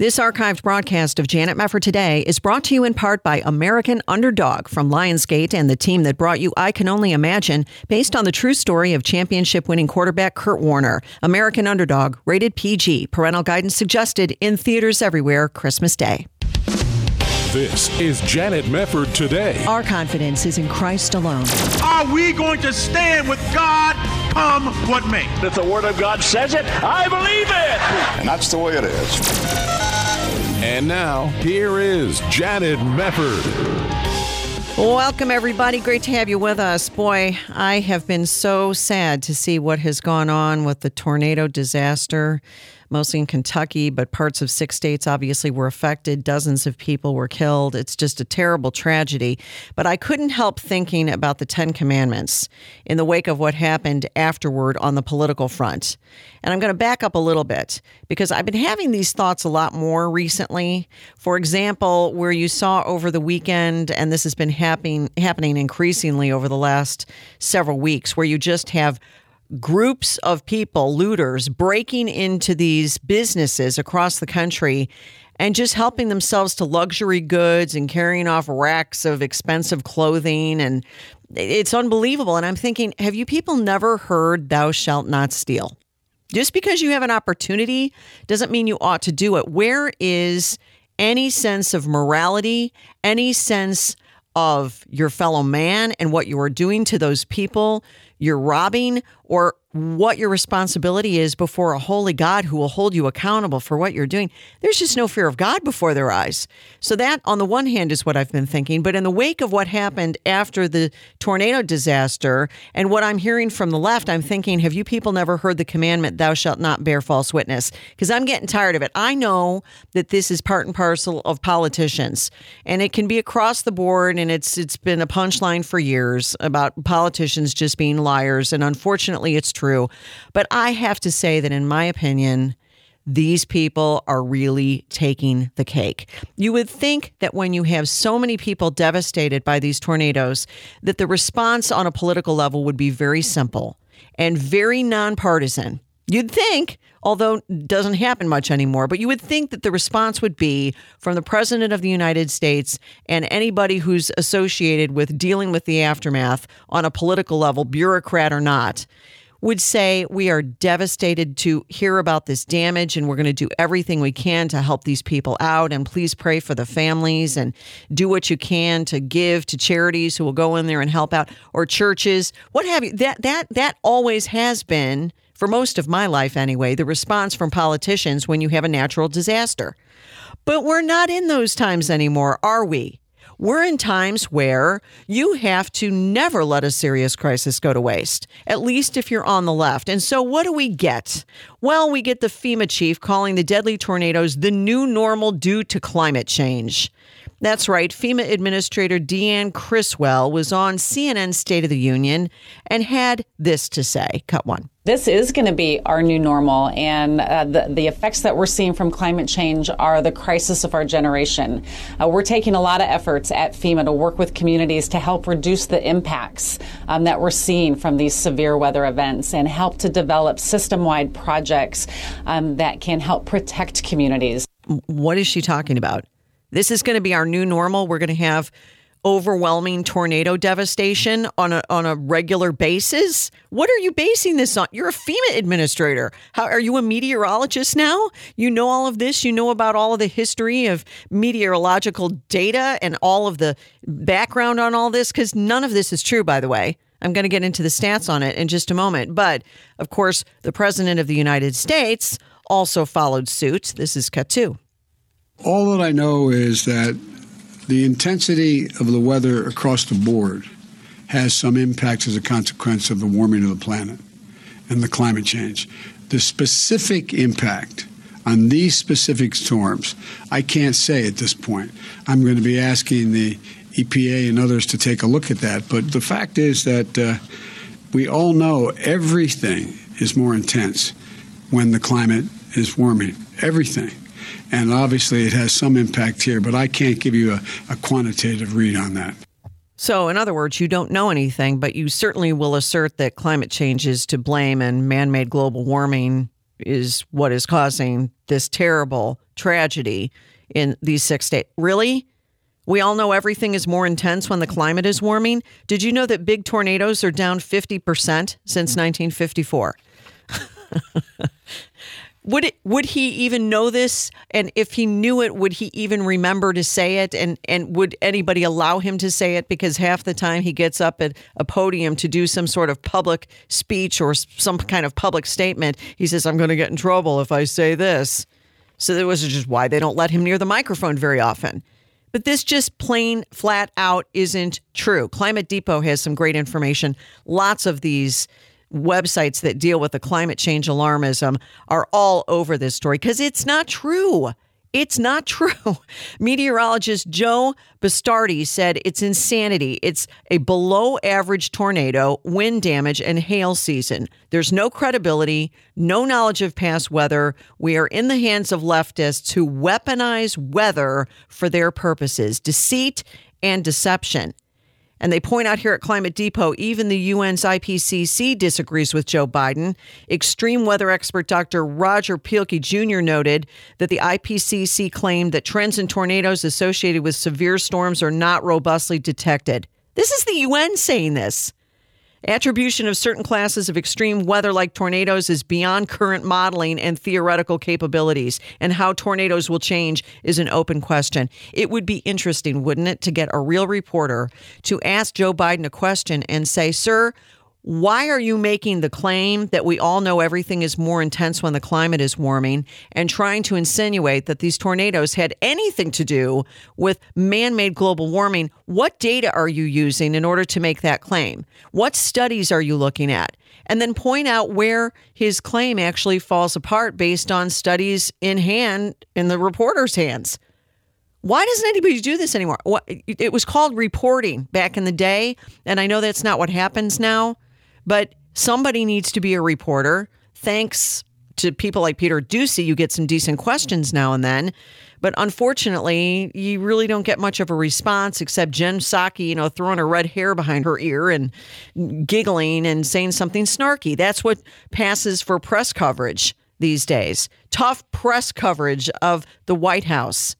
This archived broadcast of Janet Mefford Today is brought to you in part by American Underdog from Lionsgate and the team that brought you I Can Only Imagine, based on the true story of championship winning quarterback Kurt Warner. American Underdog, rated PG, parental guidance suggested in theaters everywhere Christmas Day. This is Janet Mefford Today. Our confidence is in Christ alone. Are we going to stand with God come what may? If the Word of God says it, I believe it. And that's the way it is. And now, here is Janet Mefford. Welcome, everybody. Great to have you with us. Boy, I have been so sad to see what has gone on with the tornado disaster mostly in Kentucky, but parts of six states obviously were affected. Dozens of people were killed. It's just a terrible tragedy. But I couldn't help thinking about the Ten Commandments in the wake of what happened afterward on the political front. And I'm going to back up a little bit because I've been having these thoughts a lot more recently. For example, where you saw over the weekend, and this has been happening happening increasingly over the last several weeks, where you just have groups of people, looters, breaking into these businesses across the country and just helping themselves to luxury goods and carrying off racks of expensive clothing. And it's unbelievable. And I'm thinking, have you people never heard, Thou shalt not steal? Just because you have an opportunity doesn't mean you ought to do it. Where is any sense of morality, any sense of your fellow man and what you are doing to those people you're robbing or what your responsibility is before a holy God who will hold you accountable for what you're doing. There's just no fear of God before their eyes. So, that on the one hand is what I've been thinking. But in the wake of what happened after the tornado disaster and what I'm hearing from the left, I'm thinking, have you people never heard the commandment, thou shalt not bear false witness? Because I'm getting tired of it. I know that this is part and parcel of politicians, and it can be across the board, and it's it's been a punchline for years about politicians just being liars. And unfortunately, it's true. But I have to say that, in my opinion, these people are really taking the cake. You would think that when you have so many people devastated by these tornadoes, that the response on a political level would be very simple and very nonpartisan. You'd think, although it doesn't happen much anymore, but you would think that the response would be from the President of the United States and anybody who's associated with dealing with the aftermath on a political level, bureaucrat or not, would say we are devastated to hear about this damage and we're going to do everything we can to help these people out. And please pray for the families and do what you can to give to charities who will go in there and help out or churches what have you. That that that always has been for most of my life anyway the response from politicians when you have a natural disaster. But we're not in those times anymore are we we're in times where you have to never let a serious crisis go to waste, at least if you're on the left. And so, what do we get? Well, we get the FEMA chief calling the deadly tornadoes the new normal due to climate change. That's right. FEMA Administrator Deanne Criswell was on CNN State of the Union and had this to say. Cut one. This is going to be our new normal, and uh, the, the effects that we're seeing from climate change are the crisis of our generation. Uh, we're taking a lot of efforts at FEMA to work with communities to help reduce the impacts um, that we're seeing from these severe weather events and help to develop system wide projects um, that can help protect communities. What is she talking about? This is going to be our new normal. We're going to have overwhelming tornado devastation on a on a regular basis. What are you basing this on? You're a FEMA administrator. How are you a meteorologist now? You know all of this. You know about all of the history of meteorological data and all of the background on all this because none of this is true by the way. I'm going to get into the stats on it in just a moment. But of course, the president of the United States also followed suit. This is two. All that I know is that the intensity of the weather across the board has some impacts as a consequence of the warming of the planet and the climate change. The specific impact on these specific storms, I can't say at this point. I'm going to be asking the EPA and others to take a look at that. But the fact is that uh, we all know everything is more intense when the climate is warming. Everything and obviously it has some impact here, but I can't give you a, a quantitative read on that. So, in other words, you don't know anything, but you certainly will assert that climate change is to blame and man made global warming is what is causing this terrible tragedy in these six states. Really? We all know everything is more intense when the climate is warming. Did you know that big tornadoes are down 50% since 1954? would it would he even know this? And if he knew it would he even remember to say it? And and would anybody allow him to say it? Because half the time he gets up at a podium to do some sort of public speech or some kind of public statement he says i'm going to get in trouble if i say this. So that was just why they don't let him near the microphone very often. But this just plain flat out isn't true. Climate depot has some great information. Lots of these websites that deal with the climate change alarmism are all over this story because it's not true. It's not true. Meteorologist Joe Bastardi said it's insanity. It's a below average tornado, wind damage, and hail season. There's no credibility, no knowledge of past weather. We are in the hands of leftists who weaponize weather for their purposes, deceit and deception. And they point out here at Climate Depot, even the UN's IPCC disagrees with Joe Biden. Extreme weather expert Dr. Roger Pielke Jr. noted that the IPCC claimed that trends in tornadoes associated with severe storms are not robustly detected. This is the UN saying this. Attribution of certain classes of extreme weather like tornadoes is beyond current modeling and theoretical capabilities, and how tornadoes will change is an open question. It would be interesting, wouldn't it, to get a real reporter to ask Joe Biden a question and say, Sir, why are you making the claim that we all know everything is more intense when the climate is warming and trying to insinuate that these tornadoes had anything to do with man made global warming? What data are you using in order to make that claim? What studies are you looking at? And then point out where his claim actually falls apart based on studies in hand in the reporter's hands. Why doesn't anybody do this anymore? It was called reporting back in the day, and I know that's not what happens now. But somebody needs to be a reporter. Thanks to people like Peter Doocy, you get some decent questions now and then. But unfortunately, you really don't get much of a response except Jen Psaki, you know, throwing her red hair behind her ear and giggling and saying something snarky. That's what passes for press coverage these days. Tough press coverage of the White House.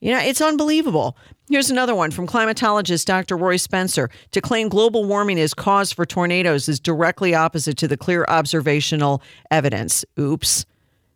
You know, it's unbelievable. Here's another one from climatologist Dr. Roy Spencer. To claim global warming is cause for tornadoes is directly opposite to the clear observational evidence. Oops.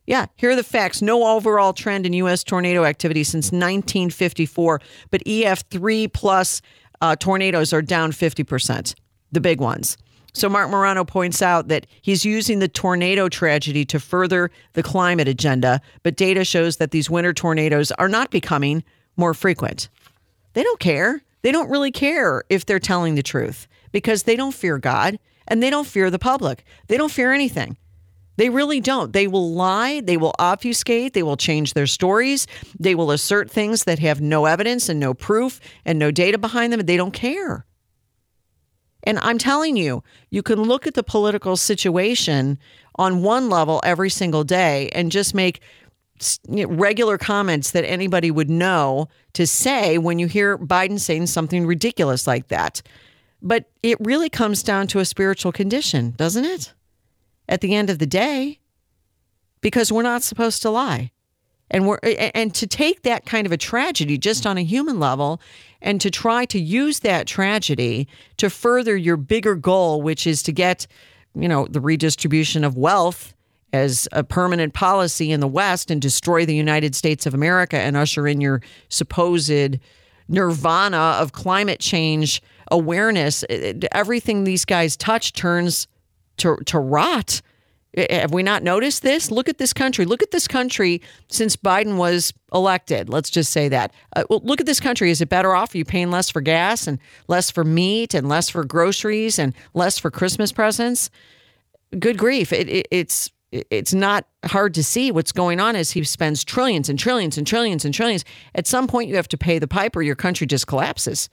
Yeah, here are the facts. No overall trend in U.S. tornado activity since 1954, but EF3 plus uh, tornadoes are down 50%, the big ones. So Marc Morano points out that he's using the tornado tragedy to further the climate agenda, but data shows that these winter tornadoes are not becoming more frequent. They don't care. They don't really care if they're telling the truth because they don't fear God and they don't fear the public. They don't fear anything. They really don't. They will lie, they will obfuscate, they will change their stories, they will assert things that have no evidence and no proof and no data behind them, and they don't care. And I'm telling you, you can look at the political situation on one level every single day and just make regular comments that anybody would know to say when you hear Biden saying something ridiculous like that. But it really comes down to a spiritual condition, doesn't it? At the end of the day, because we're not supposed to lie. And we're and to take that kind of a tragedy just on a human level and to try to use that tragedy to further your bigger goal, which is to get, you know, the redistribution of wealth as a permanent policy in the West and destroy the United States of America and usher in your supposed nirvana of climate change awareness. Everything these guys touch turns to, to rot. Have we not noticed this? Look at this country. Look at this country since Biden was elected. Let's just say that. Uh, well, look at this country. Is it better off? Are you paying less for gas and less for meat and less for groceries and less for Christmas presents? Good grief! It, it, it's it's not hard to see what's going on as he spends trillions and trillions and trillions and trillions. At some point, you have to pay the piper. Your country just collapses.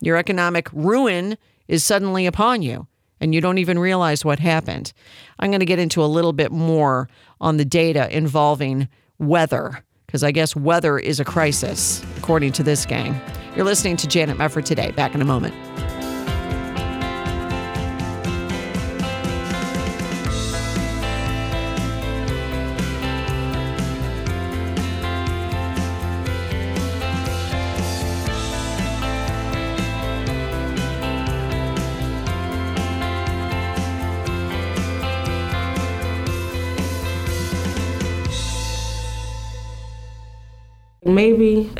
Your economic ruin is suddenly upon you and you don't even realize what happened. I'm going to get into a little bit more on the data involving weather, because I guess weather is a crisis, according to this gang. You're listening to Janet Mefford today. Back in a moment.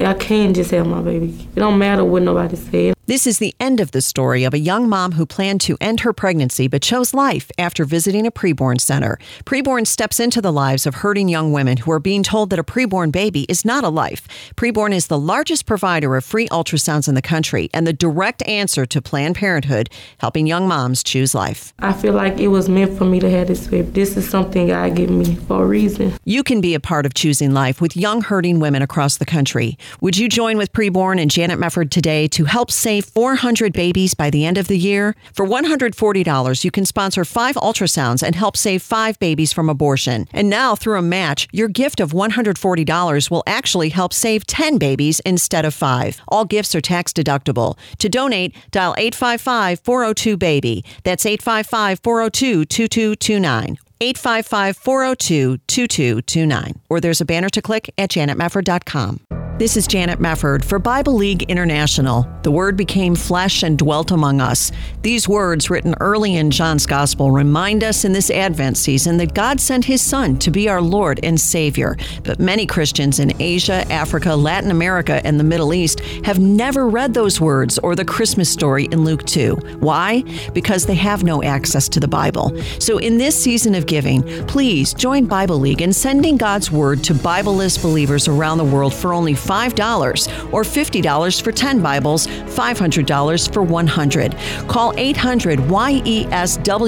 I can just have my baby. It don't matter what nobody says. This is the end of the story of a young mom who planned to end her pregnancy but chose life after visiting a preborn center. Preborn steps into the lives of hurting young women who are being told that a preborn baby is not a life. Preborn is the largest provider of free ultrasounds in the country and the direct answer to Planned Parenthood, helping young moms choose life. I feel like it was meant for me to have this baby. This is something God gave me for a reason. You can be a part of choosing life with young hurting women across the country. Would you join with Preborn and Janet Mefford today to help save 400 babies by the end of the year? For $140, you can sponsor five ultrasounds and help save five babies from abortion. And now, through a match, your gift of $140 will actually help save 10 babies instead of five. All gifts are tax deductible. To donate, dial 855 402 BABY. That's 855 402 2229. 855 402 2229. Or there's a banner to click at janetmefford.com. This is Janet Mefford for Bible League International. The Word became flesh and dwelt among us. These words, written early in John's Gospel, remind us in this Advent season that God sent His Son to be our Lord and Savior. But many Christians in Asia, Africa, Latin America, and the Middle East have never read those words or the Christmas story in Luke 2. Why? Because they have no access to the Bible. So in this season of giving, please join Bible League in sending God's Word to Bibleless believers around the world for only $5 or $50 for 10 Bibles, $500 for 100. Call 800 YESWORD.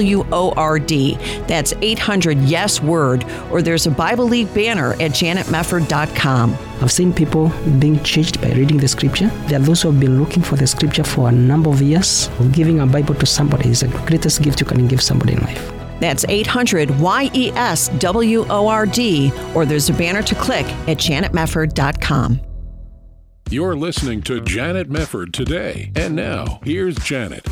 That's 800 Yes Word, or there's a Bible League banner at janetmefford.com. I've seen people being changed by reading the scripture. There are those who have been looking for the scripture for a number of years. Giving a Bible to somebody is the greatest gift you can give somebody in life. That's 800 YESWORD, or there's a banner to click at janetmefford.com. You're listening to Janet Mefford today. And now, here's Janet.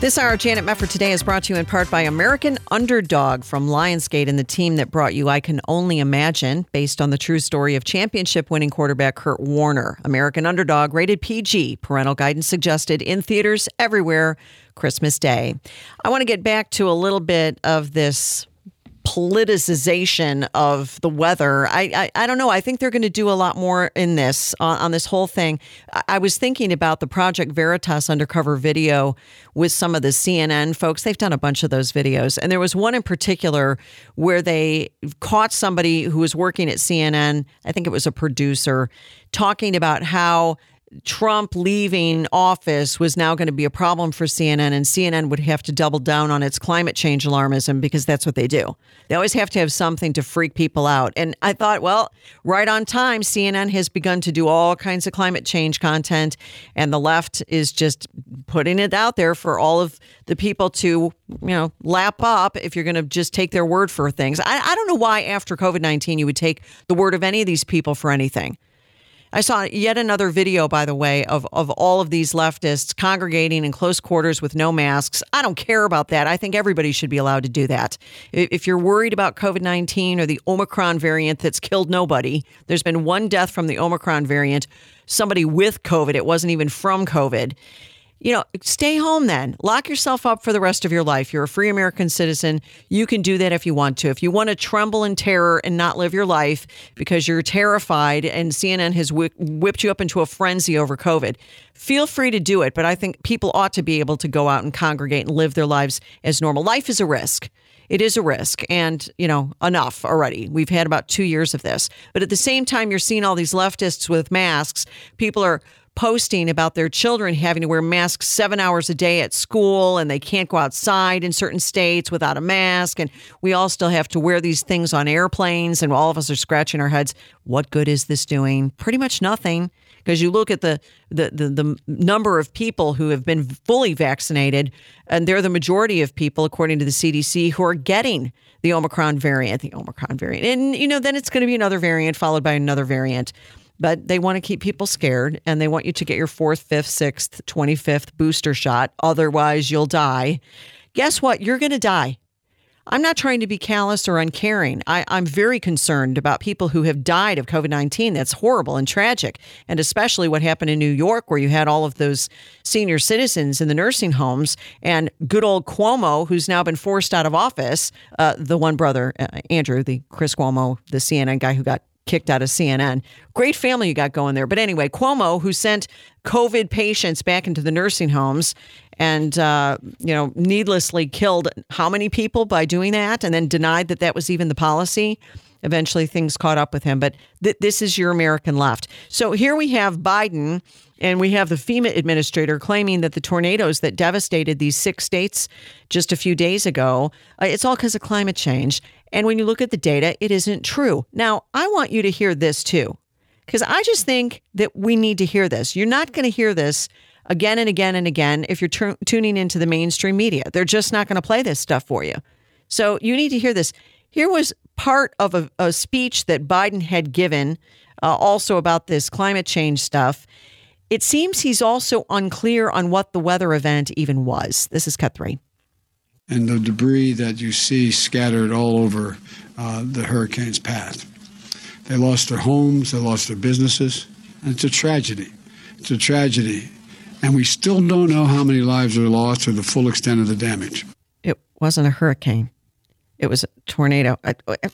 This hour, Janet Mefford today is brought to you in part by American Underdog from Lionsgate and the team that brought you I Can Only Imagine, based on the true story of championship winning quarterback Kurt Warner. American Underdog, rated PG, parental guidance suggested in theaters everywhere Christmas Day. I want to get back to a little bit of this politicization of the weather. I, I, I don't know. I think they're going to do a lot more in this on, on this whole thing. I, I, was thinking about the Project Veritas undercover video with some of the CNN folks. They've done a bunch of those videos, and there was one in particular where they caught somebody who was working at CNN. I think it was a producer talking about how Trump leaving office was now going to be a problem for CNN, and CNN would have to double down on its climate change alarmism because that's what they do. They always have to have something to freak people out. And I thought, well, right on time, CNN has begun to do all kinds of climate change content, and the left is just putting it out there for all of the people to, you know, lap up if you're going to just take their word for things. I, I don't know why after COVID 19 you would take the word of any of these people for anything. I saw yet another video, by the way, of, of all of these leftists congregating in close quarters with no masks. I don't care about that. I think everybody should be allowed to do that. If you're worried about COVID 19 or the Omicron variant that's killed nobody, there's been one death from the Omicron variant, somebody with COVID. It wasn't even from COVID you know, stay home then. Lock yourself up for the rest of your life. You're a free American citizen. You can do that if you want to. If you want to tremble in terror and not live your life because you're terrified and CNN has whipped you up into a frenzy over COVID, feel free to do it. But I think people ought to be able to go out and congregate and live their lives as normal. Life is a risk. It is a risk, and you know, enough already. We've had about two years of this. But at the same time, you're seeing all these leftists with masks. People are posting about their children having to wear masks seven hours a day at school and they can't go outside in certain states without a mask. And we all still have to wear these things on airplanes, and all of us are scratching our heads. What good is this doing? Pretty much nothing. Because you look at the, the, the, the number of people who have been fully vaccinated, and they're the majority of people, according to the CDC, who are getting the Omicron variant, the Omicron variant. And, you know, then it's going to be another variant followed by another variant but they want to keep people scared and they want you to get your fourth, fifth, sixth, 25th booster shot. Otherwise, you'll die. Guess what? You're going to die. I'm not trying to be callous or uncaring. I, am very concerned about people who have died of COVID 19. That's horrible and tragic. And especially what happened in New York, where you had all of those senior citizens in the nursing homes and good old Cuomo, who's now been forced out of office. Uh, the one brother, uh, Andrew, the Chris Cuomo, the CNN guy who got kicked out of CNN. Great family you got going there. But anyway, Cuomo, who sent COVID patients back into the nursing homes and, uh, you know, needlessly killed how many people by doing that and then denied that that was even the policy. Eventually, things caught up with him. But th- this is your American left. So here we have Biden and we have the FEMA administrator claiming that the tornadoes that devastated these six states just a few days ago, uh, it's all because of climate change. And when you look at the data, it isn't true. Now, I want you to hear this too, because I just think that we need to hear this. You're not going to hear this again and again and again if you're t- tuning into the mainstream media. They're just not going to play this stuff for you. So you need to hear this. Here was part of a, a speech that Biden had given uh, also about this climate change stuff. It seems he's also unclear on what the weather event even was. This is cut three. And the debris that you see scattered all over uh, the hurricane's path. They lost their homes, they lost their businesses. And it's a tragedy. It's a tragedy. And we still don't know how many lives are lost or the full extent of the damage. It wasn't a hurricane. It was a tornado.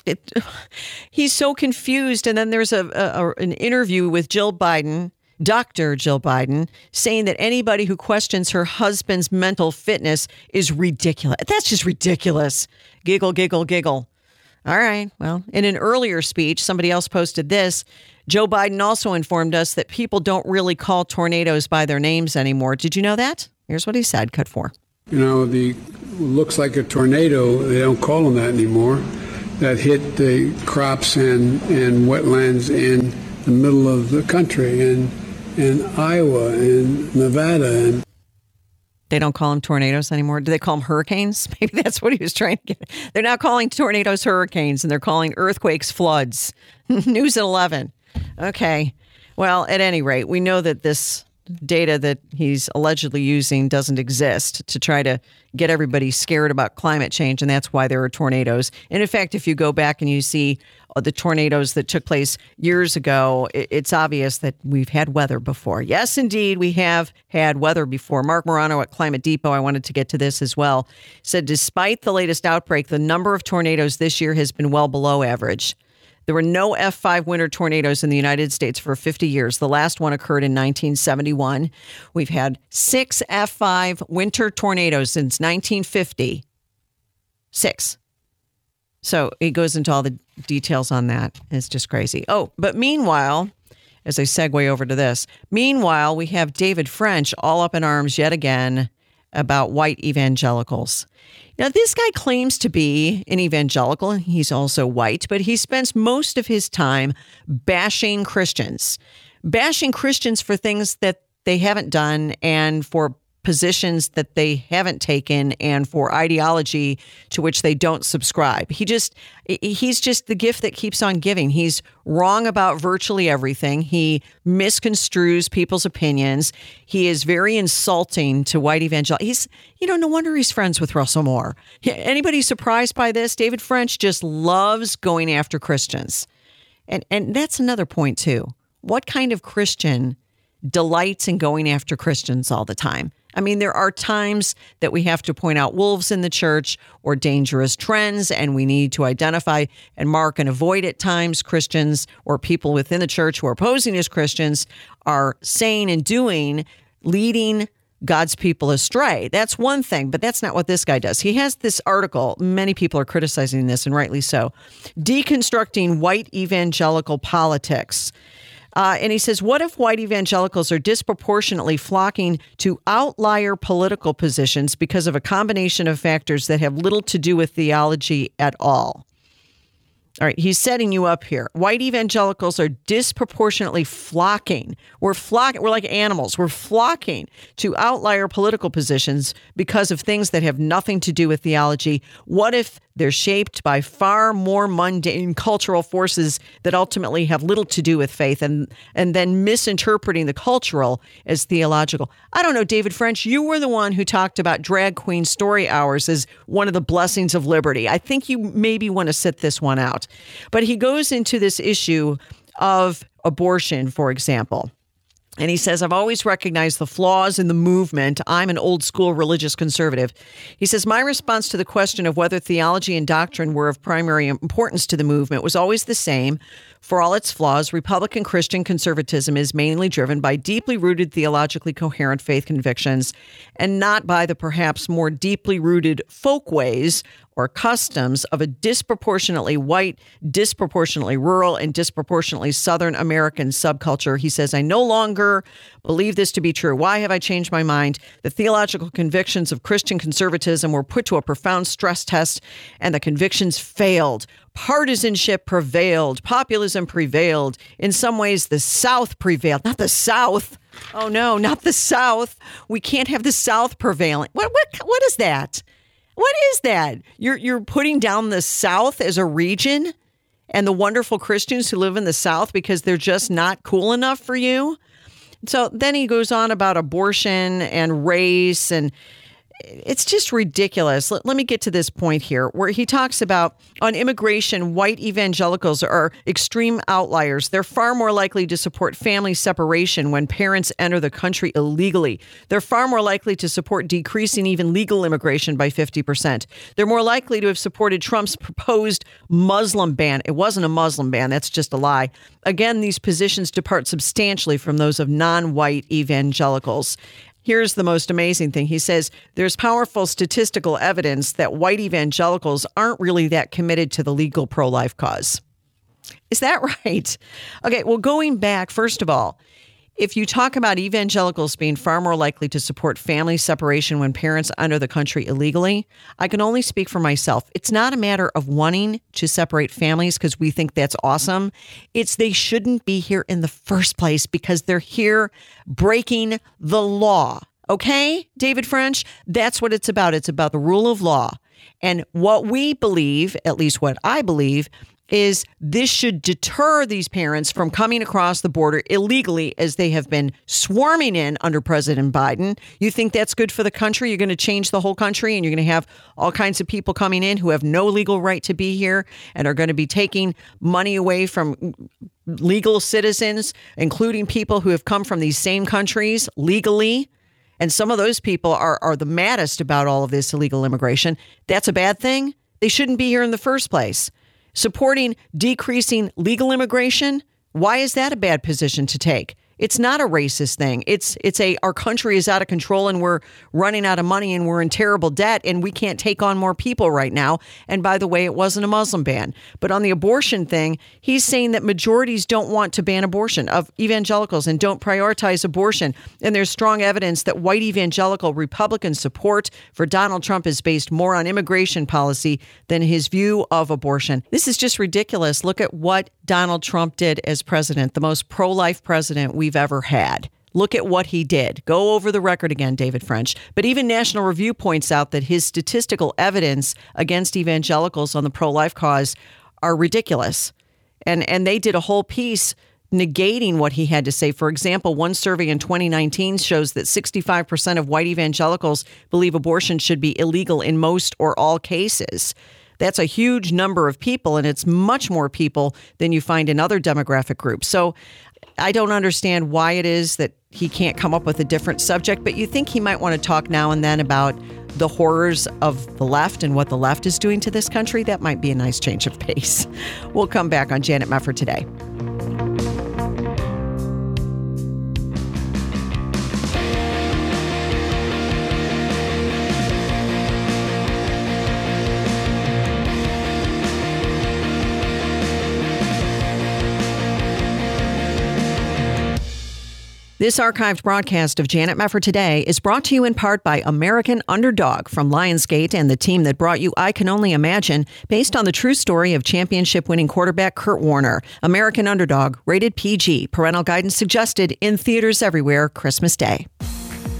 It, he's so confused. And then there's a, a, an interview with Jill Biden Dr. Jill Biden saying that anybody who questions her husband's mental fitness is ridiculous. That's just ridiculous. Giggle, giggle, giggle. All right. Well, in an earlier speech, somebody else posted this. Joe Biden also informed us that people don't really call tornadoes by their names anymore. Did you know that? Here's what he said. Cut four. You know, the looks like a tornado. They don't call them that anymore. That hit the crops and, and wetlands in the middle of the country. And in Iowa and Nevada and they don't call them tornadoes anymore. Do they call them hurricanes? Maybe that's what he was trying to get. They're not calling tornadoes hurricanes and they're calling earthquakes floods. News at 11. Okay. Well, at any rate, we know that this data that he's allegedly using doesn't exist to try to get everybody scared about climate change. And that's why there are tornadoes. And in fact, if you go back and you see uh, the tornadoes that took place years ago, it's obvious that we've had weather before. Yes, indeed, we have had weather before. Marc Morano at Climate Depot, I wanted to get to this as well, said despite the latest outbreak, the number of tornadoes this year has been well below average. There were no F5 winter tornadoes in the United States for 50 years. The last one occurred in 1971. We've had six F5 winter tornadoes since 1950. Six. So it goes into all the details on that. It's just crazy. Oh, but meanwhile, as I segue over to this, meanwhile, we have David French all up in arms yet again about white evangelicals. Now, this guy claims to be an evangelical, he's also white, but he spends most of his time bashing Christians, bashing Christians for things that they haven't done and for positions that they haven't taken and for ideology to which they don't subscribe. He just he's just the gift that keeps on giving. He's wrong about virtually everything. He misconstrues people's opinions. He is very insulting to white evangelical. He's you know no wonder he's friends with Russell Moore. Anybody surprised by this? David French just loves going after Christians. And and that's another point too. What kind of Christian delights in going after Christians all the time? I mean, there are times that we have to point out wolves in the church or dangerous trends, and we need to identify and mark and avoid at times Christians or people within the church who are posing as Christians are saying and doing, leading God's people astray. That's one thing, but that's not what this guy does. He has this article. Many people are criticizing this, and rightly so. Deconstructing white evangelical politics. Uh, and he says, What if white evangelicals are disproportionately flocking to outlier political positions because of a combination of factors that have little to do with theology at all? All right, he's setting you up here. White evangelicals are disproportionately flocking. We're flocking. We're like animals. We're flocking to outlier political positions because of things that have nothing to do with theology. What if they're shaped by far more mundane cultural forces that ultimately have little to do with faith and and then misinterpreting the cultural as theological. I don't know, David French, you were the one who talked about drag queen story hours as one of the blessings of liberty. I think you maybe want to sit this one out. But he goes into this issue of abortion, for example. And he says, I've always recognized the flaws in the movement. I'm an old school religious conservative. He says, My response to the question of whether theology and doctrine were of primary importance to the movement was always the same. For all its flaws, Republican Christian conservatism is mainly driven by deeply rooted, theologically coherent faith convictions and not by the perhaps more deeply rooted folkways or customs of a disproportionately white, disproportionately rural, and disproportionately Southern American subculture. He says, I no longer believe this to be true. Why have I changed my mind? The theological convictions of Christian conservatism were put to a profound stress test, and the convictions failed. Partisanship prevailed, populism prevailed. In some ways, the South prevailed, not the South. Oh no, not the South. We can't have the South prevailing. What what what is that? What is that? You're you're putting down the South as a region and the wonderful Christians who live in the South because they're just not cool enough for you. So then he goes on about abortion and race and it's just ridiculous. Let, let, me get to this point here where he talks about on immigration, white evangelicals are extreme outliers. They're far more likely to support family separation when parents enter the country illegally. They're far more likely to support decreasing even legal immigration by 50%. They're more likely to have supported Trump's proposed Muslim ban. It wasn't a Muslim ban, that's just a lie. Again, these positions depart substantially from those of non white evangelicals. Here's the most amazing thing. He says there's powerful statistical evidence that white evangelicals aren't really that committed to the legal pro life cause. Is that right? Okay, well, going back, first of all, if you talk about evangelicals being far more likely to support family separation when parents enter the country illegally, I can only speak for myself. It's not a matter of wanting to separate families because we think that's awesome. It's they shouldn't be here in the first place because they're here breaking the law. Okay, David French? That's what it's about. It's about the rule of law. And what we believe, at least what I believe, is this should deter these parents from coming across the border illegally as they have been swarming in under President Biden. You think that's good for the country? You're going to change the whole country and you're going to have all kinds of people coming in who have no legal right to be here and are going to be taking money away from legal citizens, including people who have come from these same countries legally. And some of those people are, are the maddest about all of this illegal immigration. That's a bad thing. They shouldn't be here in the first place supporting decreasing legal immigration, why is that a bad position to take? It's not a racist thing. It's it's a our country is out of control and we're running out of money and we're in terrible debt and we can't take on more people right now. And by the way, it wasn't a Muslim ban. But on the abortion thing, he's saying that majorities don't want to ban abortion of evangelicals and don't prioritize abortion. And there's strong evidence that white evangelical Republican support for Donald Trump is based more on immigration policy than his view of abortion. This is just ridiculous. Look at what Donald Trump did as president, the most pro-life president we we've ever had. Look at what he did. Go over the record again, David French. But even National Review points out that his statistical evidence against evangelicals on the pro life cause are ridiculous. And, and they did a whole piece negating what he had to say. For example, one survey in 2019 shows that 65% of white evangelicals believe abortion should be illegal in most or all cases. That's a huge number of people, and it's much more people than you find in other demographic groups. So I don't understand why it is that he can't come up with a different subject, but you think he might want to talk now and then about the horrors of the left and what the left is doing to this country. That might be a nice change of pace. We'll come back on Janet Mefford today. This archived broadcast of Janet Mefford Today is brought to you in part by American Underdog from Lionsgate and the team that brought you I Can Only Imagine, based on the true story of championship winning quarterback Kurt Warner. American Underdog, rated PG, parental guidance suggested in theaters everywhere Christmas Day.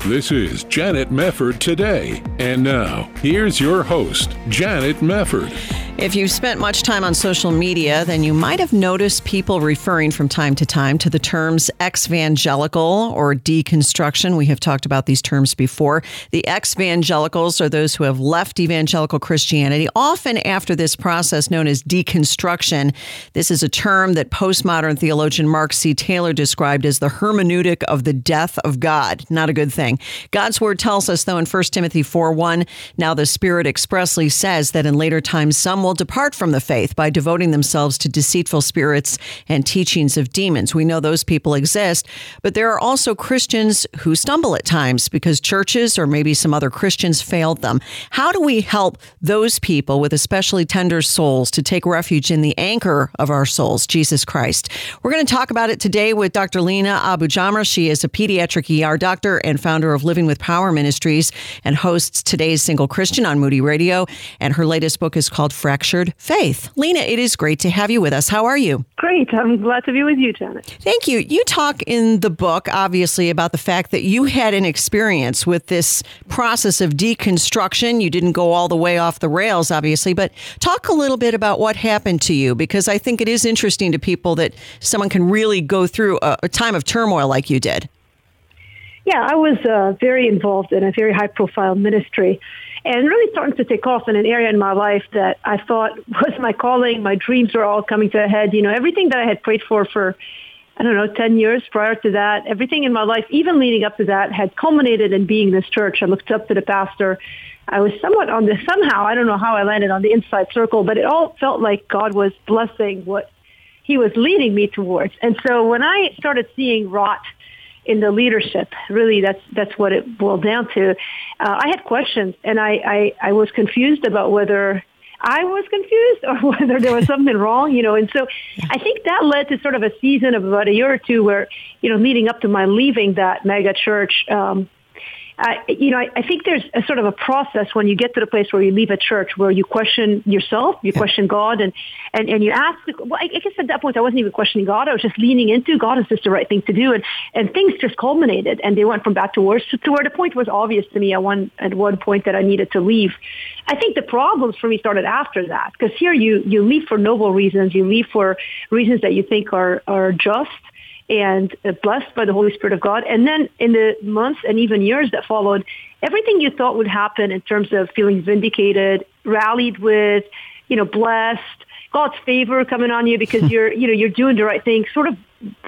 This is Janet Mefford Today. And now, here's your host, Janet Mefford. If you've spent much time on social media, then you might have noticed people referring from time to time to the terms ex-evangelical or deconstruction. We have talked about these terms before. The ex-evangelicals are those who have left evangelical Christianity, often after this process known as deconstruction. This is a term that postmodern theologian Mark C. Taylor described as the hermeneutic of the death of God. Not a good thing. God's word tells us, though, in 1 Timothy 4 1, now the Spirit expressly says that in later times some will depart from the faith by devoting themselves to deceitful spirits and teachings of demons. We know those people exist, but there are also Christians who stumble at times because churches or maybe some other Christians failed them. How do we help those people with especially tender souls to take refuge in the anchor of our souls, Jesus Christ? We're going to talk about it today with Dr. Lina AbuJamra. She is a pediatric ER doctor and founder of Living with Power Ministries and hosts today's Single Christian on Moody Radio. And her latest book is called Fractured Faith. Lina, it is great to have you with us. How are you? Great. I'm glad to be with you, Janet. Thank you. You talk in the book, obviously, about the fact that you had an experience with this process of deconstruction. You didn't go all the way off the rails, obviously, but talk a little bit about what happened to you because I think it is interesting to people that someone can really go through a, a time of turmoil like you did. Yeah, I was uh, very involved in a very high profile ministry and really starting to take off in an area in my life that I thought was my calling. My dreams were all coming to a head. You know, everything that I had prayed for for, I don't know, 10 years prior to that, everything in my life, even leading up to that, had culminated in being this church. I looked up to the pastor. I was somewhat on the, somehow, I don't know how I landed on the inside circle, but it all felt like God was blessing what he was leading me towards. And so when I started seeing rot in the leadership. Really, that's that's what it boiled down to. Uh, I had questions, and I, I I was confused about whether I was confused or whether there was something wrong, you know. And so I think that led to sort of a season of about a year or two where, you know, leading up to my leaving that mega church, um, I, you know, I, I think there's a sort of a process when you get to the place where you leave a church where you question yourself, you yeah. question God, and, and, and you ask, well, I guess at that point I wasn't even questioning God. I was just leaning into God is this the right thing to do? And, and things just culminated and they went from bad to worse to, to where the point was obvious to me at one, at one point that I needed to leave. I think the problems for me started after that because here you, you leave for noble reasons. You leave for reasons that you think are, are just and uh, blessed by the Holy Spirit of God. And then in the months and even years that followed, everything you thought would happen in terms of feeling vindicated, rallied with, you know, blessed, God's favor coming on you because you're, you know, you're doing the right thing, sort of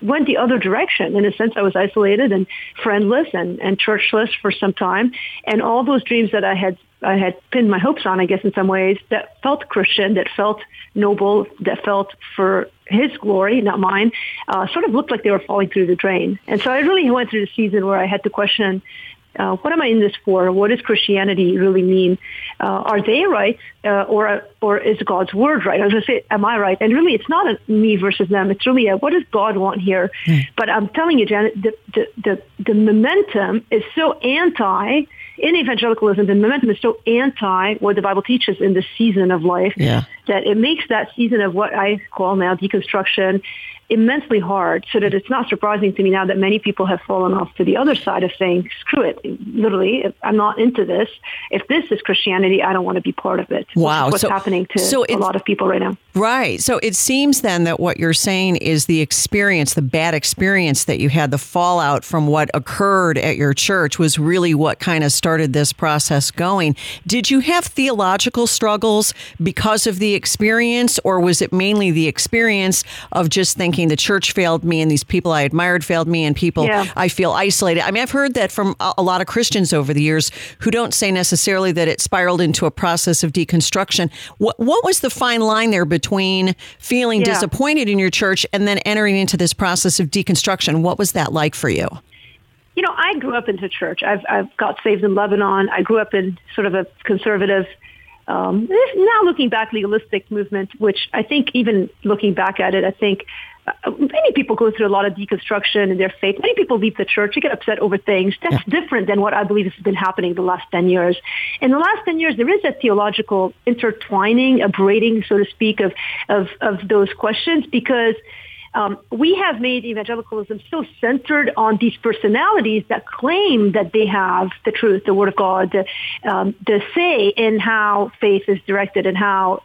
went the other direction. In a sense, I was isolated and friendless and, and churchless for some time. And all those dreams that I had I had pinned my hopes on, I guess, in some ways, that felt Christian, that felt noble, that felt for his glory, not mine, uh, sort of looked like they were falling through the drain. And so I really went through the season where I had to question, uh, what am I in this for? What does Christianity really mean? Uh, are they right, uh, or or is God's word right? I was going to say, am I right? And really, it's not a me versus them. It's really a what does God want here? Mm. But I'm telling you, Janet, the, the the the momentum is so anti in evangelicalism, the momentum is so anti what the Bible teaches in this season of life yeah. that it makes that season of what I call now deconstruction immensely hard so that it's not surprising to me now that many people have fallen off to the other side of saying, screw it, literally, I'm not into this. If this is Christianity, I don't want to be part of it. Wow. What's so, happening to so a lot of people right now. Right. So it seems then that what you're saying is the experience, the bad experience that you had, the fallout from what occurred at your church was really what kind of started this process going. Did you have theological struggles because of the experience, or was it mainly the experience of just thinking, thinking the church failed me and these people I admired failed me and people yeah. I feel isolated. I mean, I've heard that from a lot of Christians over the years who don't say necessarily that it spiraled into a process of deconstruction. What, what was the fine line there between feeling yeah. disappointed in your church and then entering into this process of deconstruction? What was that like for you? You know, I grew up into church. I've, I've got saved in Lebanon. I grew up in sort of a conservative um, now looking back legalistic movement, which I think even looking back at it, I think many people go through a lot of deconstruction in their faith. Many people leave the church. They get upset over things. That's yeah. different than what I believe has been happening the last 10 years. In the last 10 years, there is a theological intertwining, a braiding, so to speak, of, of, of those questions because um, we have made evangelicalism so centered on these personalities that claim that they have the truth, the Word of God, the, um, the say in how faith is directed and how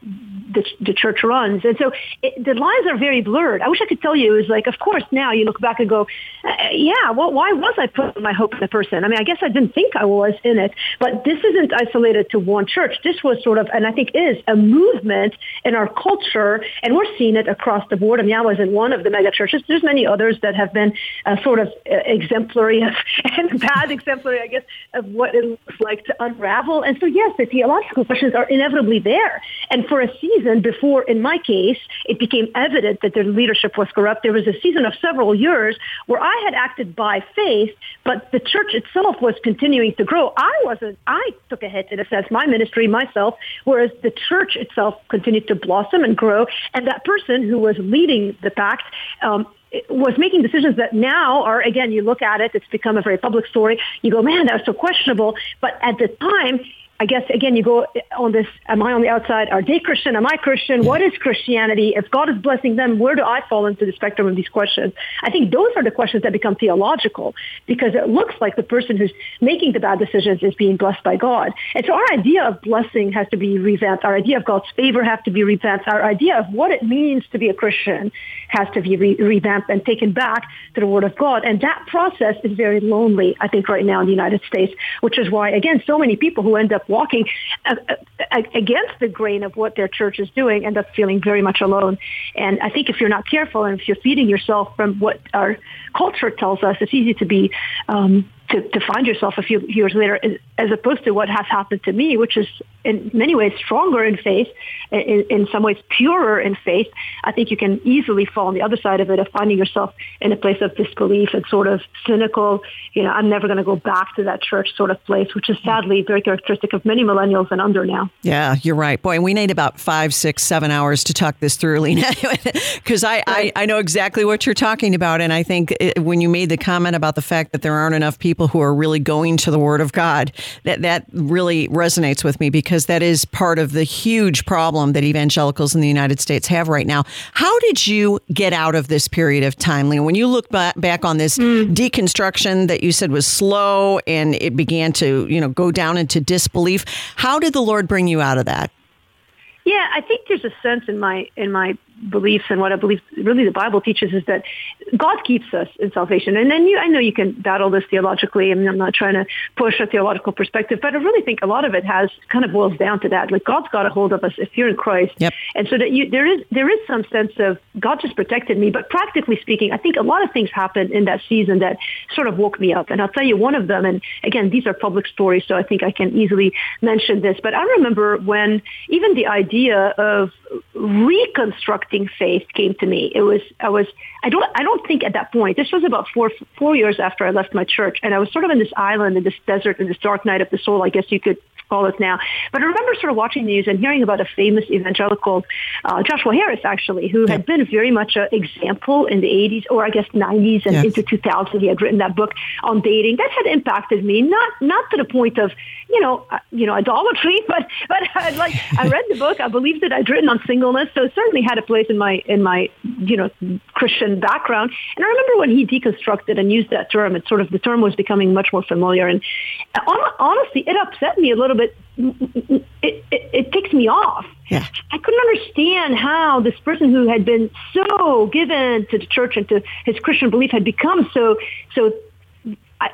the, the church runs. And so it, the lines are very blurred. I wish I could tell you it was like, of course, now you look back and go, uh, yeah, well, why was I putting my hope in the person? I mean, I guess I didn't think I was in it, but this isn't isolated to one church. This was sort of, and I think is a movement in our culture, and we're seeing it across the board. I mean, I was in one of the mega churches. There's many others that have been uh, sort of uh, exemplary and bad exemplary, I guess, of what it looks like to unravel. And so, yes, the theological questions are inevitably there. And for a season before, in my case, it became evident that their leadership was corrupt, there was a season of several years where I had acted by faith, but the church itself was continuing to grow. I wasn't, I took a hit in a sense, my ministry, myself, whereas the church itself continued to blossom and grow. And that person who was leading the pact, um, was making decisions that now are, again, you look at it, it's become a very public story. You go, man, that was so questionable. But at the time, I guess again, you go on this. Am I on the outside? Are they Christian? Am I Christian? What is Christianity? If God is blessing them, where do I fall into the spectrum of these questions? I think those are the questions that become theological because it looks like the person who's making the bad decisions is being blessed by God. And so our idea of blessing has to be revamped. Our idea of God's favor has to be revamped. Our idea of what it means to be a Christian has to be re- revamped and taken back to the Word of God. And that process is very lonely, I think, right now in the United States, which is why, again, so many people who end up walking uh, uh, against the grain of what their church is doing end up feeling very much alone. And I think if you're not careful and if you're feeding yourself from what our culture tells us, it's easy to be um, to, to find yourself a few years later, as opposed to what has happened to me, which is in many ways stronger in faith, in, in some ways purer in faith. I think you can easily fall on the other side of it of finding yourself in a place of disbelief and sort of cynical, you know, I'm never going to go back to that church sort of place, which is sadly very characteristic of many millennials and under now. Yeah, you're right. Boy, we need about five, six, seven hours to talk this through, Lina, because I, I, I know exactly what you're talking about. And I think it, when you made the comment about the fact that there aren't enough people people who are really going to the Word of God. That that really resonates with me because that is part of the huge problem that evangelicals in the United States have right now. How did you get out of this period of time? When you look back on this mm. deconstruction that you said was slow and it began to, you know, go down into disbelief, how did the Lord bring you out of that? Yeah, I think there's a sense in my in my beliefs and what I believe really the Bible teaches is that God keeps us in salvation. And then you, I know you can battle this theologically. I mean, I'm not trying to push a theological perspective, but I really think a lot of it has kind of boils down to that. Like God's got a hold of us if you're in Christ. Yep. And so that you, there is, there is some sense of God just protected me. But practically speaking, I think a lot of things happened in that season that sort of woke me up. And I'll tell you one of them. And again, these are public stories, so I think I can easily mention this. But I remember when even the idea of reconstructing faith came to me. It was I was I don't I don't think at that point. This was about four four years after I left my church, and I was sort of in this island in this desert in this dark night of the soul. I guess you could call it now. But I remember sort of watching the news and hearing about a famous evangelical, called uh, Joshua Harris, actually, who had been very much an example in the 80s or I guess 90s and into 2000. He had written that book on dating that had impacted me, not not to the point of you know uh, you know idolatry, but but I, like I read the book, I believed it. I'd written on singleness, so it certainly had a place in my in my you know Christian background. And I remember when he deconstructed and used that term, it sort of the term was becoming much more familiar. And uh, honestly, it upset me a little bit it, it, it ticks me off. Yeah. I couldn't understand how this person who had been so given to the church and to his Christian belief had become so so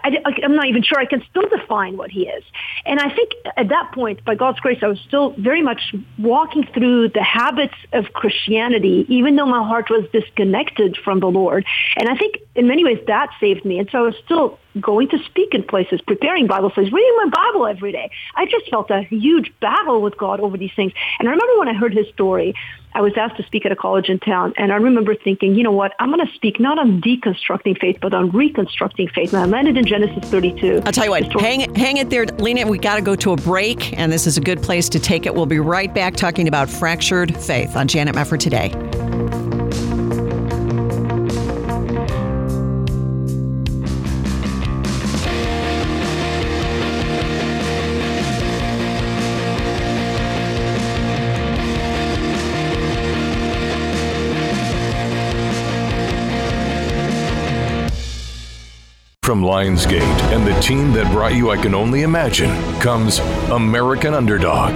I, am not even sure I can still define what he is. And I think at that point, by God's grace, I was still very much walking through the habits of Christianity, even though my heart was disconnected from the Lord. And I think in many ways that saved me. And so I was still going to speak in places, preparing Bible studies, reading my Bible every day. I just felt a huge battle with God over these things. And I remember when I heard his story, I was asked to speak at a college in town, and I remember thinking, you know what, I'm going to speak not on deconstructing faith, but on reconstructing faith. And I landed in Genesis 32. I'll tell you what, hang, hang it there, Lina. We got to go to a break, and this is a good place to take it. We'll be right back talking about fractured faith on Janet Mefford today. From Lionsgate and the team that brought you I Can Only Imagine comes American Underdog.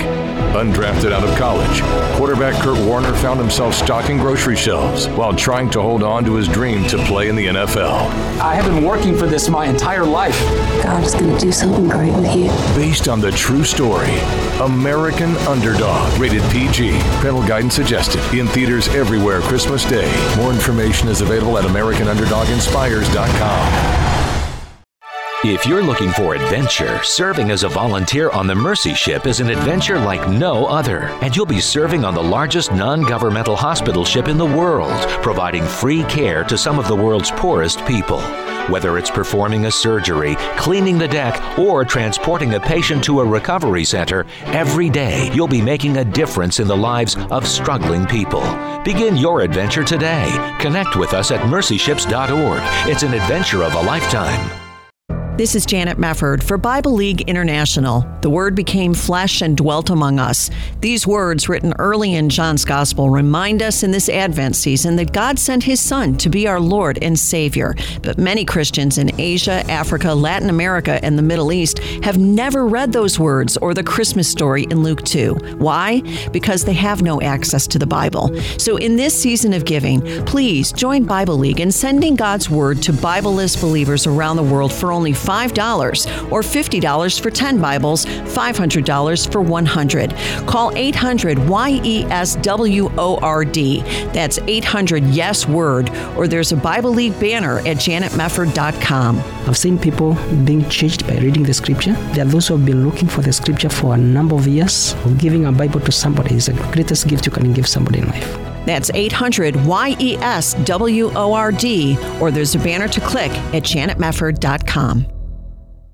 Undrafted out of college, quarterback Kurt Warner found himself stocking grocery shelves while trying to hold on to his dream to play in the NFL. I have been working for this my entire life. God is going to do something great with you. Based on the true story, American Underdog, rated PG. Parental guidance suggested. In theaters everywhere Christmas Day. More information is available at AmericanUnderdogInspires.com. If you're looking for adventure, serving as a volunteer on the Mercy Ship is an adventure like no other. And you'll be serving on the largest non governmental hospital ship in the world, providing free care to some of the world's poorest people. Whether it's performing a surgery, cleaning the deck, or transporting a patient to a recovery center, every day you'll be making a difference in the lives of struggling people. Begin your adventure today. Connect with us at mercyships.org. It's an adventure of a lifetime. This is Janet Mefford for Bible League International. The Word became flesh and dwelt among us. These words, written early in John's Gospel, remind us in this Advent season that God sent His Son to be our Lord and Savior. But many Christians in Asia, Africa, Latin America, and the Middle East have never read those words or the Christmas story in Luke 2. Why? Because they have no access to the Bible. So in this season of giving, please join Bible League in sending God's Word to Bibleless believers around the world for only $5 or $50 for 10 Bibles, $500 for 100. Call 800 YESWORD. That's 800 Yes Word, or there's a Bible League banner at janetmefford.com. I've seen people being changed by reading the scripture. There are those who have been looking for the scripture for a number of years. Giving a Bible to somebody is the greatest gift you can give somebody in life. That's 800 YESWORD, or there's a banner to click at janetmefford.com.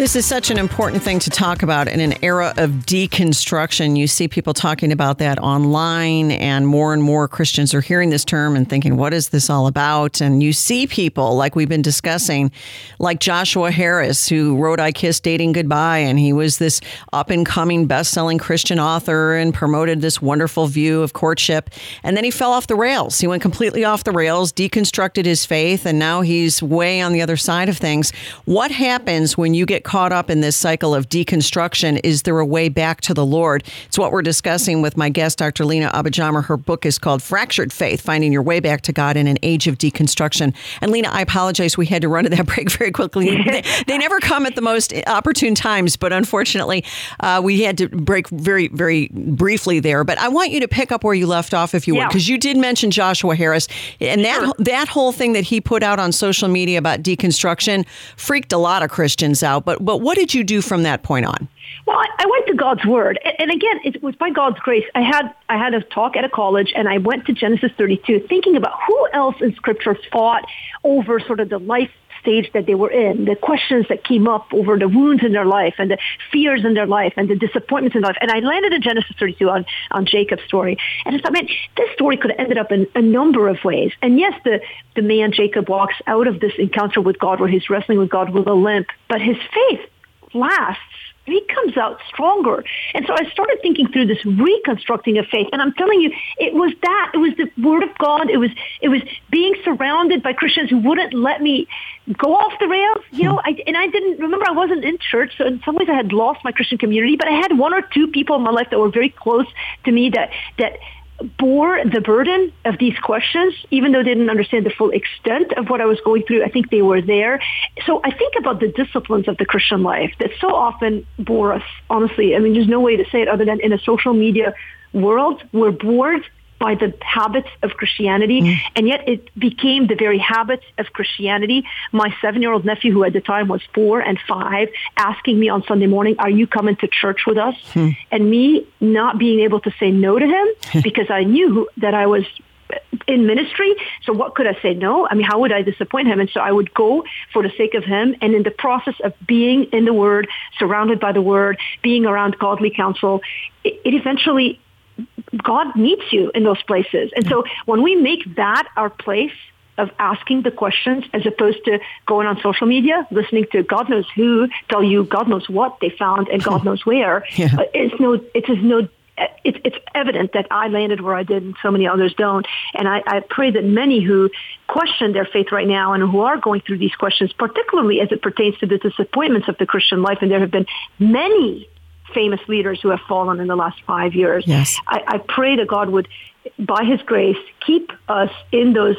This is such an important thing to talk about in an era of deconstruction. You see people talking about that online, and more and more Christians are hearing this term and thinking, what is this all about? And you see people, like we've been discussing, like Joshua Harris, who wrote I Kissed Dating Goodbye, and he was this up and coming best selling Christian author and promoted this wonderful view of courtship. And then he fell off the rails. He went completely off the rails, deconstructed his faith, and now he's way on the other side of things. What happens when you get caught up in this cycle of deconstruction. Is there a way back to the Lord? It's what we're discussing with my guest, Dr. Lina AbuJamra. Her book is called Fractured Faith Finding Your Way Back to God in an Age of Deconstruction. And Lina, I apologize. We had to run to that break very quickly. they, they, never come at the most opportune times, but unfortunately, uh, we had to break very, very briefly there. But I want you to pick up where you left off, if you yeah. would, because you did mention Joshua Harris. And that, sure. that whole thing that he put out on social media about deconstruction freaked a lot of Christians out. But, but what did you do from that point on? Well, I, I went to God's Word, and, and again, it was by God's grace. I had I had a talk at a college, and I went to Genesis 32, thinking about who else in Scripture fought over sort of the life stage that they were in, the questions that came up over the wounds in their life and the fears in their life and the disappointments in life. And I landed in Genesis 32 on, on Jacob's story. And I thought, man, this story could have ended up in a number of ways. And yes, the, the man Jacob walks out of this encounter with God where he's wrestling with God with a limp, but his faith lasts he comes out stronger. And so I started thinking through this reconstructing of faith. And I'm telling you, it was that. It was the word of God. It was it was being surrounded by Christians who wouldn't let me go off the rails. You know, I, and I didn't remember I wasn't in church, so in some ways I had lost my Christian community. But I had one or two people in my life that were very close to me that that bore the burden of these questions, even though they didn't understand the full extent of what I was going through. I think they were there. So I think about the disciplines of the Christian life that so often bore us, honestly. I mean, there's no way to say it other than in a social media world, we're bored by the habits of Christianity, mm. and yet it became the very habits of Christianity. My seven-year-old nephew, who at the time was four and five, asking me on Sunday morning, "Are you coming to church with us?" Mm. And me not being able to say no to him because I knew that I was in ministry. So what could I say no? I mean, how would I disappoint him? And so I would go for the sake of him. And in the process of being in the Word, surrounded by the Word, being around godly counsel, it, it eventually God meets you in those places. And so when we make that our place of asking the questions as opposed to going on social media, listening to God knows who tell you God knows what they found and God knows where, yeah. uh, it's no, it is no it's, it's evident that I landed where I did and so many others don't. And I, I pray that many who question their faith right now and who are going through these questions, particularly as it pertains to the disappointments of the Christian life, and there have been many famous leaders who have fallen in the last five years. Yes. I, I pray that God would, by His grace, keep us in those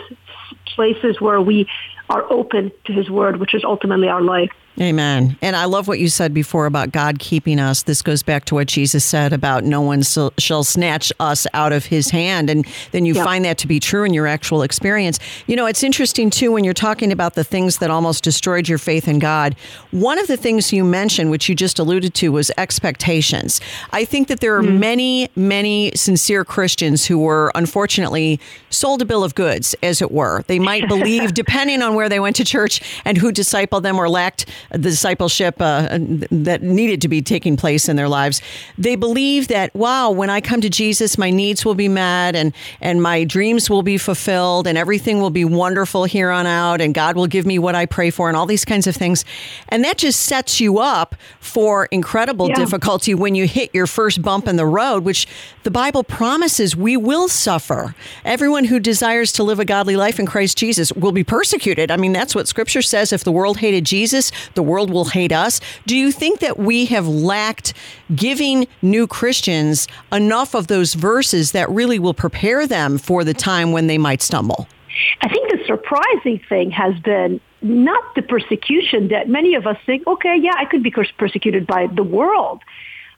places where we are open to His word, which is ultimately our life. Amen. And I love what you said before about God keeping us. This goes back to what Jesus said about no one shall snatch us out of his hand. And then you yeah. find that to be true in your actual experience. You know, it's interesting too when you're talking about the things that almost destroyed your faith in God. One of the things you mentioned, which you just alluded to, was expectations. I think that there are mm-hmm. many, many sincere Christians who were unfortunately sold a bill of goods, as it were. They might believe, depending on where they went to church and who discipled them or lacked the discipleship uh, that needed to be taking place in their lives. They believe that, wow, when I come to Jesus, my needs will be met and, and my dreams will be fulfilled and everything will be wonderful here on out and God will give me what I pray for and all these kinds of things. And that just sets you up for incredible yeah. difficulty when you hit your first bump in the road, which the Bible promises we will suffer. Everyone who desires to live a godly life in Christ Jesus will be persecuted. I mean, that's what scripture says. If the world hated Jesus, the world will hate us. Do you think that we have lacked giving new Christians enough of those verses that really will prepare them for the time when they might stumble? I think the surprising thing has been not the persecution that many of us think, okay, yeah, I could be persecuted by the world.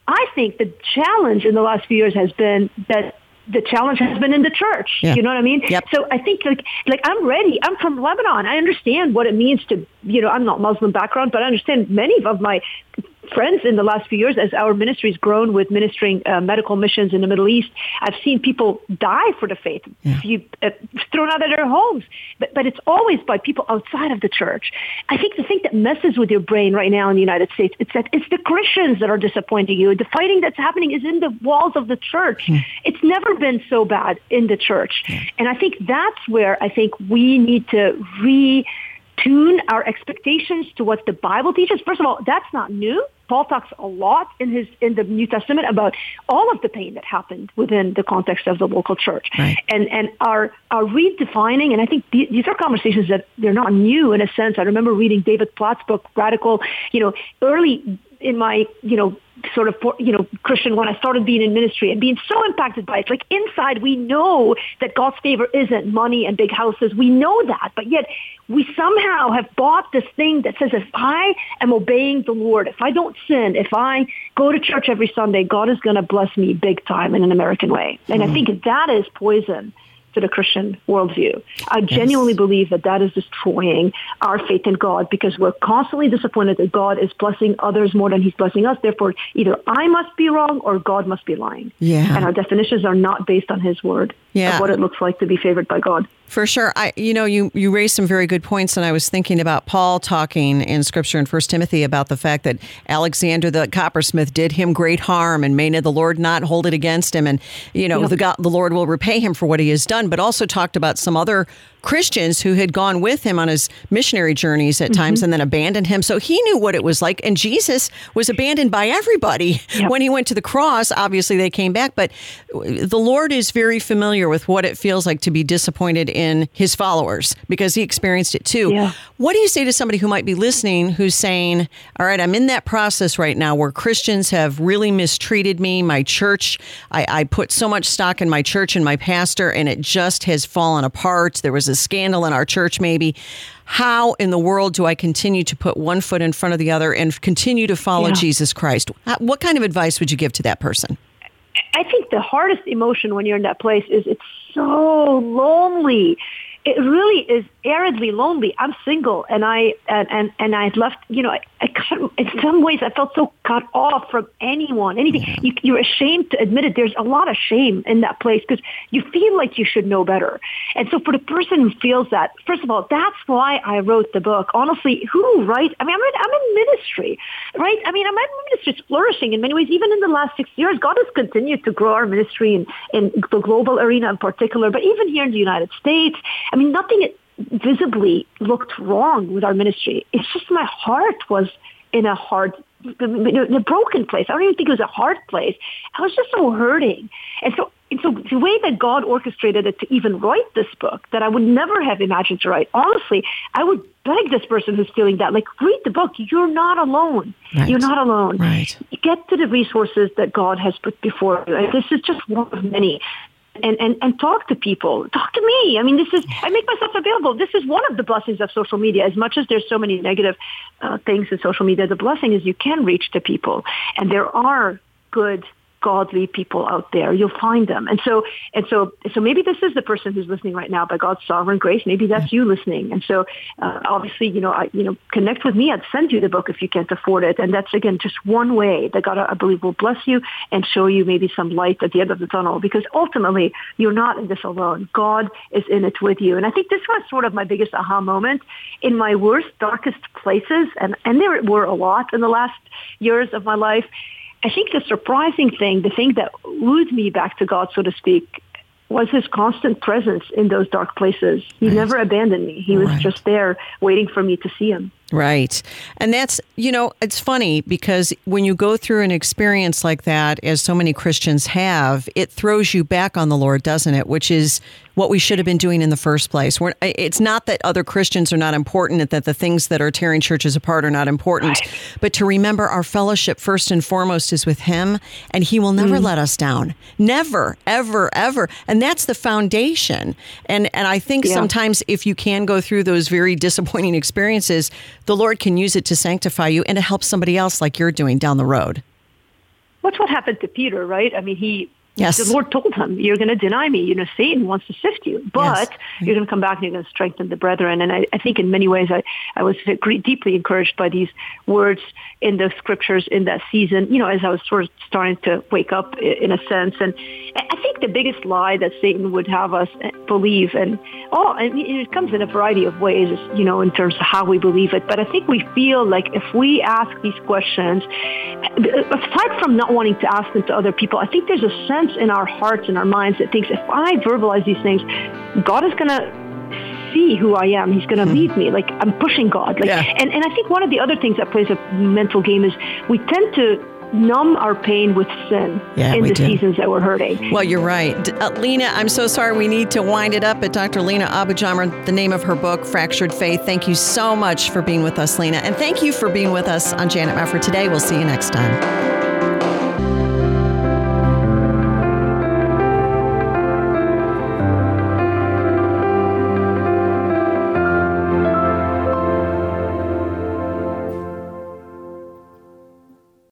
I think the challenge in the last few years has been that the challenge has been in the church. Yeah. You know what I mean? Yep. So I think like like I'm ready. I'm from Lebanon. I understand what it means to you know I'm not Muslim background, but I understand many of my friends in the last few years as our ministry has grown with ministering uh, medical missions in the Middle East. I've seen people die for the faith, yeah. uh, thrown out of their homes. But, but it's always by people outside of the church. I think the thing that messes with your brain right now in the United States, it's that it's the Christians that are disappointing you. The fighting that's happening is in the walls of the church. Mm. It's never been so bad in the church. Yeah. And I think that's where I think we need to re- tune our expectations to what the Bible teaches. First of all, that's not new. Paul talks a lot in his in the New Testament about all of the pain that happened within the context of the local church, right. and and are our redefining. And I think these are conversations that they're not new in a sense. I remember reading David Platt's book, Radical. You know, early in my you know sort of you know Christian when I started being in ministry and being so impacted by it. Like inside, we know that God's favor isn't money and big houses. We know that, but yet we somehow have bought this thing that says if I am obeying the Lord, if I don't sin, if I go to church every Sunday, God is going to bless me big time in an American way. And mm. I think that is poison to the Christian worldview. I yes. genuinely believe that that is destroying our faith in God because we're constantly disappointed that God is blessing others more than he's blessing us. Therefore, either I must be wrong or God must be lying. Yeah. And our definitions are not based on his word yeah. of what it looks like to be favored by God. For sure. I you know, you you raised some very good points and I was thinking about Paul talking in scripture in First Timothy about the fact that Alexander the coppersmith did him great harm and may the Lord not hold it against him and you know, yep. the God, the Lord will repay him for what he has done, but also talked about some other Christians who had gone with him on his missionary journeys at mm-hmm. times and then abandoned him. So he knew what it was like. And Jesus was abandoned by everybody yep. when he went to the cross. Obviously, they came back, but the Lord is very familiar with what it feels like to be disappointed in his followers because he experienced it too. Yeah. What do you say to somebody who might be listening who's saying, All right, I'm in that process right now where Christians have really mistreated me, my church, I, I put so much stock in my church and my pastor, and it just has fallen apart. There was a scandal in our church, maybe. How in the world do I continue to put one foot in front of the other and continue to follow yeah. Jesus Christ? What kind of advice would you give to that person? I think the hardest emotion when you're in that place is it's so lonely it really is aridly lonely. I'm single, and I and and, and I left. You know, I, I cut, in some ways I felt so cut off from anyone, anything. You, you're ashamed to admit it. There's a lot of shame in that place because you feel like you should know better. And so for the person who feels that, first of all, that's why I wrote the book. Honestly, who writes? I mean, I'm in, I'm in ministry, right? I mean, I'm in ministry. It's flourishing in many ways. Even in the last six years, God has continued to grow our ministry in in the global arena in particular, but even here in the United States. I mean, nothing visibly looked wrong with our ministry. It's just my heart was in a hard in a broken place. I don't even think it was a hard place. I was just so hurting. And so, and so the way that God orchestrated it to even write this book that I would never have imagined to write, honestly, I would beg this person who's feeling that, like, read the book. You're not alone. Right. You're not alone. Right. Get to the resources that God has put before you. And this is just one of many and, and, and talk to people. Talk to me. I mean, this is, I make myself available. This is one of the blessings of social media. As much as there's so many negative uh, things in social media, the blessing is you can reach the people. And there are good godly people out there. You'll find them. And so, and so, so maybe this is the person who's listening right now by God's sovereign grace. Maybe that's you listening. And so, uh, obviously, you know, I, you know, connect with me. I'd send you the book if you can't afford it. And that's again, just one way that God, I believe, will bless you and show you maybe some light at the end of the tunnel because ultimately you're not in this alone. God is in it with you. And I think this was sort of my biggest aha moment in my worst, darkest places. And, and there were a lot in the last years of my life I think the surprising thing, the thing that wooed me back to God, so to speak, was his constant presence in those dark places. He right. never abandoned me. He was right. just there waiting for me to see him. Right. And that's, you know, it's funny because when you go through an experience like that, as so many Christians have, it throws you back on the Lord, doesn't it? Which is what we should have been doing in the first place. We're, it's not that other Christians are not important, that the things that are tearing churches apart are not important, right. but to remember our fellowship first and foremost is with Him, and He will never mm. let us down. Never, ever, ever. And that's the foundation. And, and I think yeah. sometimes if you can go through those very disappointing experiences, the Lord can use it to sanctify you and to help somebody else like you're doing down the road. What's what happened to Peter, right? I mean, he Yes. The Lord told him, you're going to deny me. You know, Satan wants to sift you, but yes. you're going to come back and you're going to strengthen the brethren. And I, I think in many ways, I, I was deeply encouraged by these words in the scriptures in that season, you know, as I was sort of starting to wake up in a sense. And I think the biggest lie that Satan would have us eh, believe, and oh, and it comes in a variety of ways, you know, in terms of how we believe it. But I think we feel like if we ask these questions, eh, aside from not wanting to ask them to other people, I think there's a sense sense in our hearts and our minds that thinks if I verbalize these things, God is going to see who I am. He's going to lead me. Like I'm pushing God. Like, yeah. and, and I think one of the other things that plays a mental game is we tend to numb our pain with sin yeah, in the do. seasons that we're hurting. Well, you're right. Uh, Lina, I'm so sorry. We need to wind it up. But Dr. Lina AbuJamra, the name of her book, Fractured Faith. Thank you so much for being with us, Lina. And thank you for being with us on Janet Mefford today. We'll see you next time.